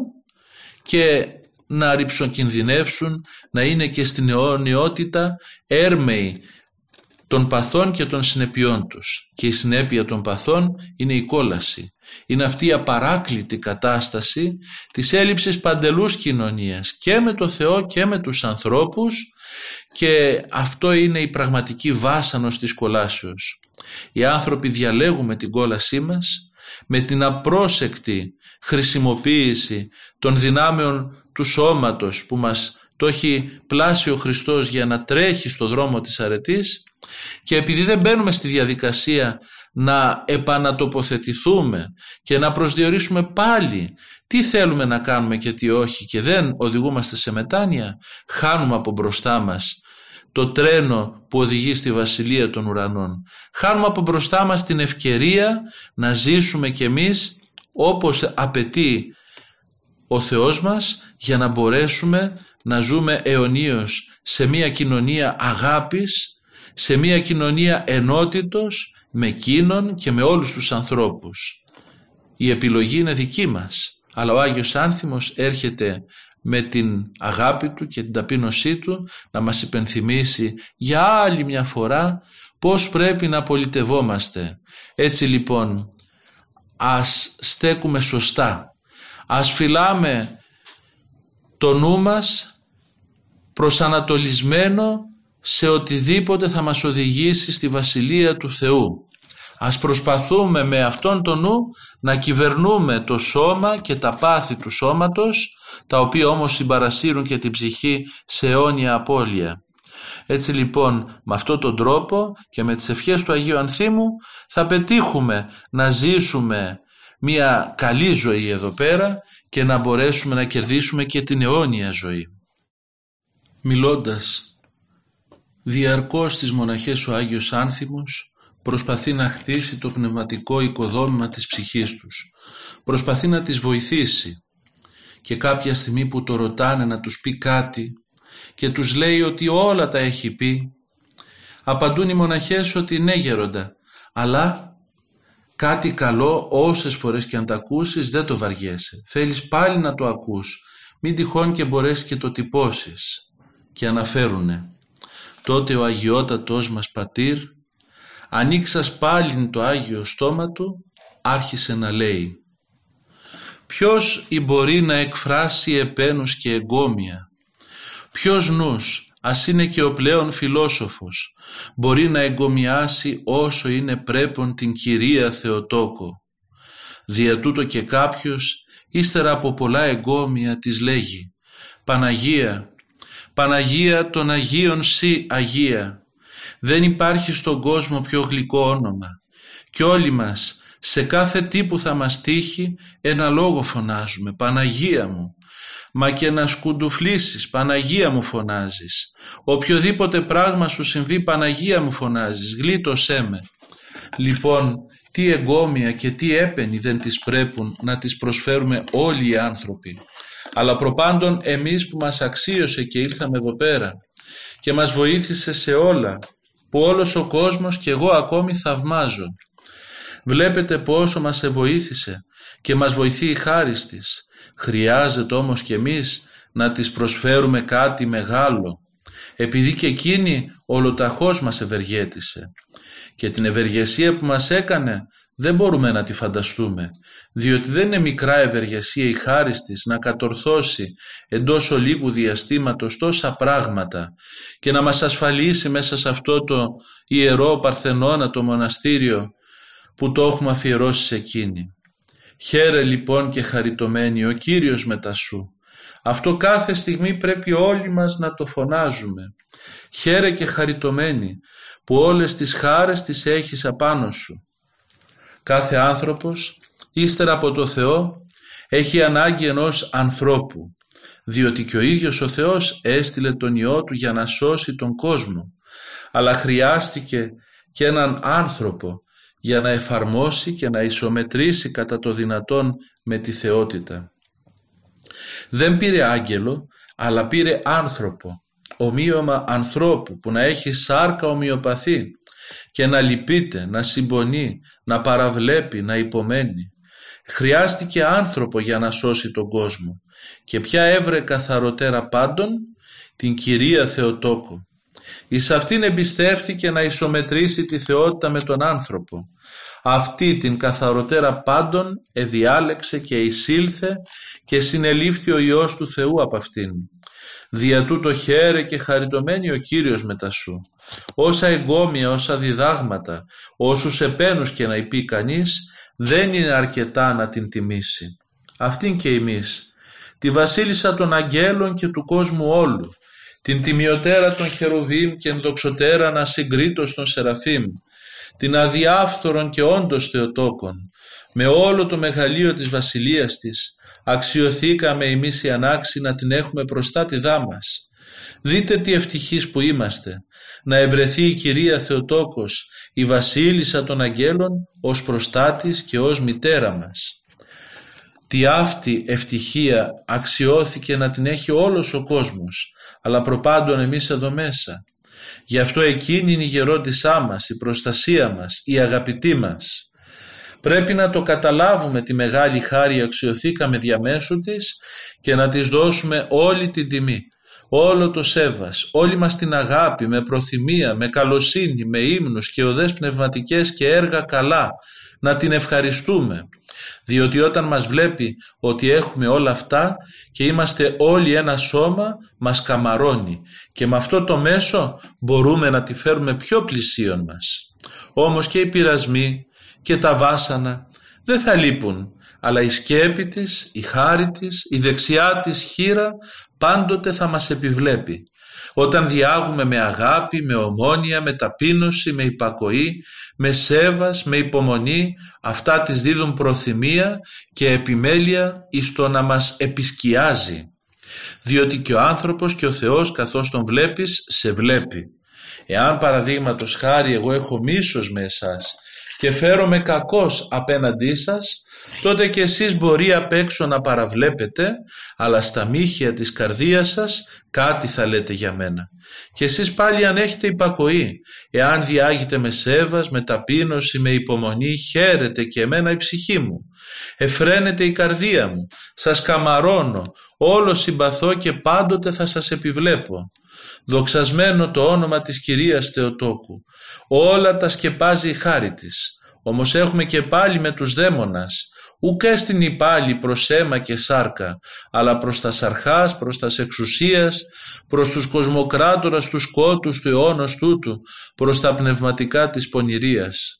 και να ρηψοκινδυνεύσουν, να είναι και στην αιώνιότητα έρμεοι των παθών και των συνεπειών τους. Και η συνέπεια των παθών είναι η κόλαση. Είναι αυτή η απαράκλητη κατάσταση της έλλειψης παντελούς κοινωνίας και με το Θεό και με τους ανθρώπους και αυτό είναι η πραγματική βάσανος της κολάσεως. Οι άνθρωποι διαλέγουμε την κόλασή μας με την απρόσεκτη χρησιμοποίηση των δυνάμεων του σώματος που μας το έχει πλάσει ο Χριστός για να τρέχει στο δρόμο της αρετής και επειδή δεν μπαίνουμε στη διαδικασία να επανατοποθετηθούμε και να προσδιορίσουμε πάλι τι θέλουμε να κάνουμε και τι όχι και δεν οδηγούμαστε σε μετάνοια, χάνουμε από μπροστά μας το τρένο που οδηγεί στη Βασιλεία των Ουρανών. Χάνουμε από μπροστά μας την ευκαιρία να ζήσουμε κι εμείς όπως απαιτεί ο Θεός μας για να μπορέσουμε να ζούμε αιωνίως σε μια κοινωνία αγάπης, σε μια κοινωνία ενότητος με εκείνον και με όλους τους ανθρώπους. Η επιλογή είναι δική μας, αλλά ο Άγιος Άνθιμος έρχεται με την αγάπη του και την ταπείνωσή του να μας υπενθυμίσει για άλλη μια φορά πώς πρέπει να πολιτευόμαστε. Έτσι λοιπόν ας στέκουμε σωστά Ας φυλάμε το νου μας προσανατολισμένο σε οτιδήποτε θα μας οδηγήσει στη Βασιλεία του Θεού. Ας προσπαθούμε με αυτόν τον νου να κυβερνούμε το σώμα και τα πάθη του σώματος, τα οποία όμως συμπαρασύρουν και την ψυχή σε αιώνια απώλεια. Έτσι λοιπόν με αυτόν τον τρόπο και με τις ευχές του Αγίου Ανθίμου θα πετύχουμε να ζήσουμε μια καλή ζωή εδώ πέρα και να μπορέσουμε να κερδίσουμε και την αιώνια ζωή. Μιλώντας Διαρκώς στις μοναχές ο Άγιος Άνθιμος προσπαθεί να χτίσει το πνευματικό οικοδόμημα της ψυχής τους. Προσπαθεί να τις βοηθήσει και κάποια στιγμή που το ρωτάνε να τους πει κάτι και τους λέει ότι όλα τα έχει πει απαντούν οι μοναχές ότι ναι γέροντα αλλά κάτι καλό όσες φορές και αν τα ακούσεις δεν το βαριέσαι. Θέλεις πάλι να το ακούς. Μην τυχόν και μπορέσεις και το τυπώσεις. Και αναφέρουνε τότε ο αγιότατος μας πατήρ ανοίξας πάλι το Άγιο στόμα του άρχισε να λέει Ποιος ή μπορεί να εκφράσει επένους και εγκόμια; Ποιος νους ας είναι και ο πλέον φιλόσοφος. Μπορεί να εγκομιάσει όσο είναι πρέπον την Κυρία Θεοτόκο. Δια τούτο και κάποιος ύστερα από πολλά εγκόμια της λέγει Παναγία, Παναγία των Αγίων Σύ Αγία. Δεν υπάρχει στον κόσμο πιο γλυκό όνομα. Και όλοι μας σε κάθε τι που θα μας τύχει ένα λόγο φωνάζουμε Παναγία μου μα και να σκουντουφλήσεις Παναγία μου φωνάζεις. Οποιοδήποτε πράγμα σου συμβεί Παναγία μου φωνάζεις γλίτωσέ με. Λοιπόν τι εγκόμια και τι έπαινοι δεν τις πρέπει να τις προσφέρουμε όλοι οι άνθρωποι. Αλλά προπάντων εμείς που μας αξίωσε και ήλθαμε εδώ πέρα και μας βοήθησε σε όλα που όλος ο κόσμος και εγώ ακόμη θαυμάζω. Βλέπετε πόσο μας βοήθησε και μας βοηθεί η χάρη της. Χρειάζεται όμως και εμείς να της προσφέρουμε κάτι μεγάλο επειδή και εκείνη ολοταχώς μας ευεργέτησε και την ευεργεσία που μας έκανε δεν μπορούμε να τη φανταστούμε, διότι δεν είναι μικρά ευεργεσία η χάρη της να κατορθώσει εντός ολίγου διαστήματος τόσα πράγματα και να μας ασφαλίσει μέσα σε αυτό το ιερό Παρθενώνα το μοναστήριο που το έχουμε αφιερώσει σε εκείνη. Χαίρε λοιπόν και χαριτωμένη ο Κύριος μετά σου. Αυτό κάθε στιγμή πρέπει όλοι μας να το φωνάζουμε. Χαίρε και χαριτωμένη που όλες τις χάρες τις έχεις απάνω σου κάθε άνθρωπος ύστερα από το Θεό έχει ανάγκη ενός ανθρώπου διότι και ο ίδιος ο Θεός έστειλε τον Υιό Του για να σώσει τον κόσμο αλλά χρειάστηκε και έναν άνθρωπο για να εφαρμόσει και να ισομετρήσει κατά το δυνατόν με τη θεότητα. Δεν πήρε άγγελο αλλά πήρε άνθρωπο, ομοίωμα ανθρώπου που να έχει σάρκα ομοιοπαθή και να λυπείται, να συμπονεί, να παραβλέπει, να υπομένει. Χρειάστηκε άνθρωπο για να σώσει τον κόσμο και ποια έβρε καθαροτέρα πάντων την Κυρία Θεοτόκο. Εις αυτήν εμπιστεύθηκε να ισομετρήσει τη θεότητα με τον άνθρωπο. Αυτή την καθαροτέρα πάντων εδιάλεξε και εισήλθε και συνελήφθη ο Υιός του Θεού από αυτήν. Δια τούτο χαίρε και χαριτωμένη ο Κύριος μετά σου. Όσα εγκόμια, όσα διδάγματα, όσους επένους και να υπεί κανείς, δεν είναι αρκετά να την τιμήσει. Αυτήν και εμείς, τη βασίλισσα των αγγέλων και του κόσμου όλου, την τιμιωτέρα των χερουβίμ και ενδοξωτέρα να συγκρίτω των σεραφείμ, την αδιάφθορον και όντως θεοτόκον, με όλο το μεγαλείο της βασιλείας της, αξιοθήκαμε εμείς οι ανάξοι να την έχουμε μπροστά τη δάμας. Δείτε τι ευτυχείς που είμαστε, να ευρεθεί η Κυρία Θεοτόκος, η βασίλισσα των αγγέλων, ως προστάτης και ως μητέρα μας. Τι αυτή ευτυχία αξιώθηκε να την έχει όλος ο κόσμος, αλλά προπάντων εμείς εδώ μέσα. Γι' αυτό εκείνη είναι η γερόντισά μας, η προστασία μας, η αγαπητή μας. Πρέπει να το καταλάβουμε τη μεγάλη χάρη αξιοθήκαμε διαμέσου της και να της δώσουμε όλη την τιμή, όλο το σέβας, όλη μας την αγάπη με προθυμία, με καλοσύνη, με ύμνους και οδές πνευματικές και έργα καλά, να την ευχαριστούμε. Διότι όταν μας βλέπει ότι έχουμε όλα αυτά και είμαστε όλοι ένα σώμα, μας καμαρώνει και με αυτό το μέσο μπορούμε να τη φέρουμε πιο πλησίον μας. Όμως και οι πειρασμοί και τα βάσανα δεν θα λείπουν, αλλά η σκέπη της, η χάρη της, η δεξιά της χείρα πάντοτε θα μας επιβλέπει. Όταν διάγουμε με αγάπη, με ομόνια, με ταπείνωση, με υπακοή, με σέβας, με υπομονή, αυτά τις δίδουν προθυμία και επιμέλεια εις το να μας επισκιάζει. Διότι και ο άνθρωπος και ο Θεός καθώς τον βλέπεις, σε βλέπει. Εάν παραδείγματος χάρη εγώ έχω μίσος με εσάς και φέρομαι κακός απέναντί σας, τότε και εσείς μπορεί απ' έξω να παραβλέπετε, αλλά στα μύχια της καρδίας σας κάτι θα λέτε για μένα. Και εσείς πάλι αν έχετε υπακοή, εάν διάγετε με σέβας, με ταπείνωση, με υπομονή, χαίρετε και εμένα η ψυχή μου. Εφραίνεται η καρδία μου, σας καμαρώνω, όλο συμπαθώ και πάντοτε θα σας επιβλέπω. Δοξασμένο το όνομα της Κυρίας Θεοτόκου. Όλα τα σκεπάζει η χάρη της. Όμως έχουμε και πάλι με τους δαίμονας, ουκ έστεινε πάλι προς αίμα και σάρκα, αλλά προς τα σαρχάς, προς τα εξουσίας, προς τους κοσμοκράτορας του σκότους του αιώνος τούτου, προς τα πνευματικά της πονηρίας.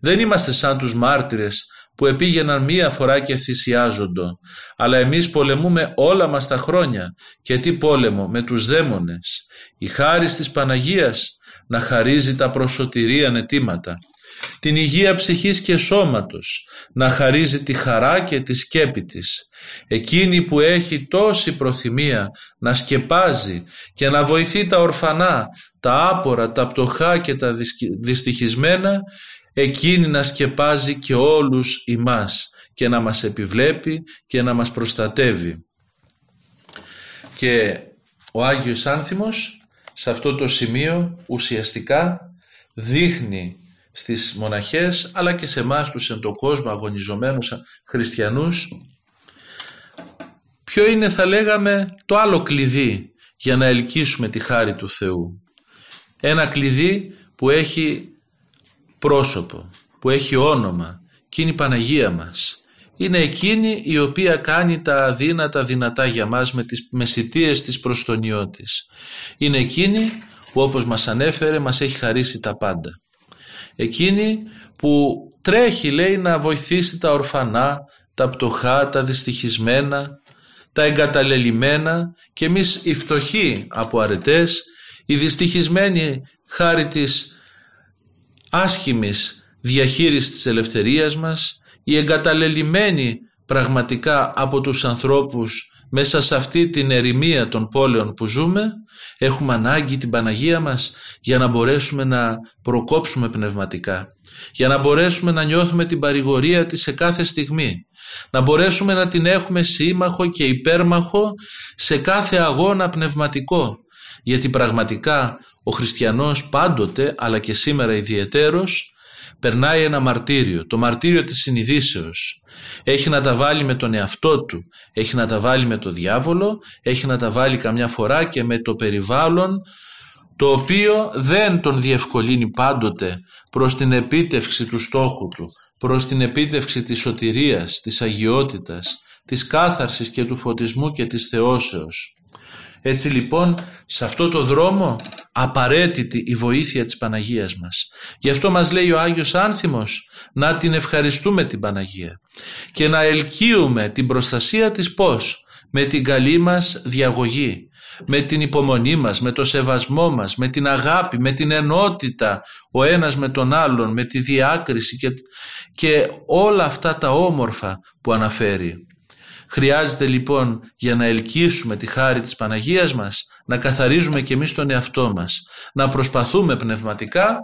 Δεν είμαστε σαν τους μάρτυρες που επήγαιναν μία φορά και θυσιάζοντο, αλλά εμείς πολεμούμε όλα μας τα χρόνια και τι πόλεμο με τους δαίμονες. Η χάρη της Παναγίας να χαρίζει τα προσωτηρία αιτήματα την υγεία ψυχής και σώματος, να χαρίζει τη χαρά και τη σκέπη της. Εκείνη που έχει τόση προθυμία να σκεπάζει και να βοηθεί τα ορφανά, τα άπορα, τα πτωχά και τα δυστυχισμένα, εκείνη να σκεπάζει και όλους ημάς και να μας επιβλέπει και να μας προστατεύει. Και ο Άγιος Άνθιμος σε αυτό το σημείο ουσιαστικά δείχνει στις μοναχές αλλά και σε εμάς τους εν τον κόσμο αγωνιζομένους χριστιανούς ποιο είναι θα λέγαμε το άλλο κλειδί για να ελκύσουμε τη χάρη του Θεού. Ένα κλειδί που έχει πρόσωπο που έχει όνομα και είναι η Παναγία μας είναι εκείνη η οποία κάνει τα αδύνατα δυνατά για μας με τις μεσητείες της προστονιώτης είναι εκείνη που όπως μας ανέφερε μας έχει χαρίσει τα πάντα. Εκείνη που τρέχει λέει να βοηθήσει τα ορφανά, τα πτωχά, τα δυστυχισμένα, τα εγκαταλελειμμένα και εμείς οι φτωχοί από αρετές, οι δυστυχισμένοι χάρη της άσχημης διαχείρισης της ελευθερίας μας, οι εγκαταλελειμμένοι πραγματικά από τους ανθρώπους μέσα σε αυτή την ερημία των πόλεων που ζούμε έχουμε ανάγκη την Παναγία μας για να μπορέσουμε να προκόψουμε πνευματικά για να μπορέσουμε να νιώθουμε την παρηγορία της σε κάθε στιγμή να μπορέσουμε να την έχουμε σύμμαχο και υπέρμαχο σε κάθε αγώνα πνευματικό. Γιατί πραγματικά ο χριστιανός πάντοτε αλλά και σήμερα ιδιαιτέρως περνάει ένα μαρτύριο, το μαρτύριο της συνειδήσεως. Έχει να τα βάλει με τον εαυτό του, έχει να τα βάλει με το διάβολο, έχει να τα βάλει καμιά φορά και με το περιβάλλον το οποίο δεν τον διευκολύνει πάντοτε προς την επίτευξη του στόχου του, προς την επίτευξη της σωτηρίας, της αγιότητας, της κάθαρσης και του φωτισμού και της θεώσεως. Έτσι λοιπόν σε αυτό το δρόμο απαραίτητη η βοήθεια της Παναγίας μας. Γι' αυτό μας λέει ο Άγιος Άνθιμος να την ευχαριστούμε την Παναγία και να ελκύουμε την προστασία της πώς; Με την καλή μας διαγωγή, με την υπομονή μας, με το σεβασμό μας, με την αγάπη, με την ενότητα ο ένας με τον άλλον, με τη διάκριση και, και όλα αυτά τα όμορφα που αναφέρει. Χρειάζεται λοιπόν για να ελκύσουμε τη χάρη της Παναγίας μας να καθαρίζουμε και εμείς τον εαυτό μας, να προσπαθούμε πνευματικά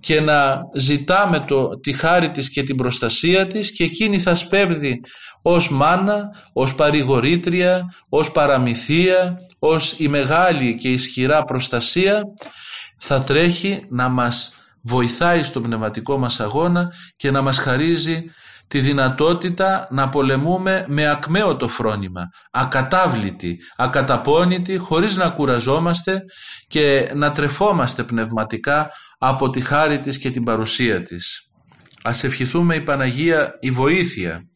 και να ζητάμε το, τη χάρη της και την προστασία της και εκείνη θα σπέβδει ως μάνα, ως παρηγορήτρια, ως παραμυθία, ως η μεγάλη και ισχυρά προστασία θα τρέχει να μας βοηθάει στο πνευματικό μας αγώνα και να μας χαρίζει τη δυνατότητα να πολεμούμε με ακμαίο φρόνημα, ακατάβλητη, ακαταπώνητη, χωρίς να κουραζόμαστε και να τρεφόμαστε πνευματικά από τη χάρη της και την παρουσία της. Ας ευχηθούμε η Παναγία η βοήθεια.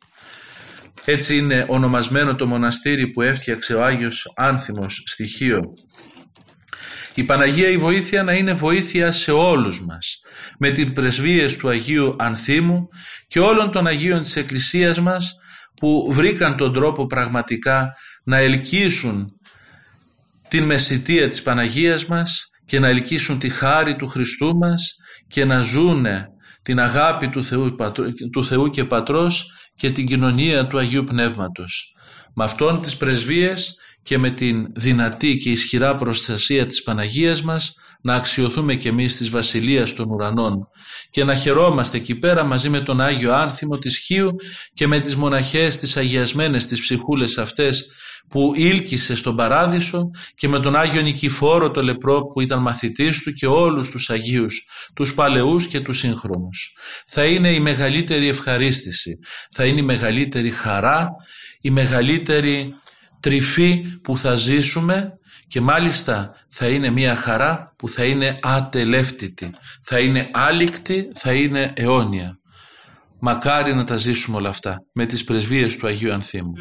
Έτσι είναι ονομασμένο το μοναστήρι που έφτιαξε ο Άγιος Άνθιμος στοιχείο η Παναγία η βοήθεια να είναι βοήθεια σε όλους μας με την πρεσβείες του Αγίου Ανθίμου και όλων των Αγίων της Εκκλησίας μας που βρήκαν τον τρόπο πραγματικά να ελκύσουν την μεσητεία της Παναγίας μας και να ελκύσουν τη χάρη του Χριστού μας και να ζούνε την αγάπη του Θεού, του Θεού και Πατρός και την κοινωνία του Αγίου Πνεύματος. Με αυτόν τις πρεσβείες και με την δυνατή και ισχυρά προστασία της Παναγίας μας
να αξιοθούμε κι εμείς της Βασιλείας των Ουρανών και να χαιρόμαστε εκεί πέρα μαζί με τον Άγιο Άνθιμο της Χίου και με τις μοναχές τις αγιασμένες τις ψυχούλες αυτές που ήλκησε στον Παράδεισο και με τον Άγιο Νικηφόρο το λεπρό που ήταν μαθητής του και όλους τους Αγίους, τους παλαιούς και τους σύγχρονους. Θα είναι η μεγαλύτερη ευχαρίστηση, θα είναι η μεγαλύτερη χαρά, η μεγαλύτερη τρυφή που θα ζήσουμε και μάλιστα θα είναι μια χαρά που θα είναι ατελεύτητη, θα είναι άλικτη, θα είναι αιώνια. Μακάρι να τα ζήσουμε όλα αυτά με τις πρεσβείες του Αγίου Ανθίμου.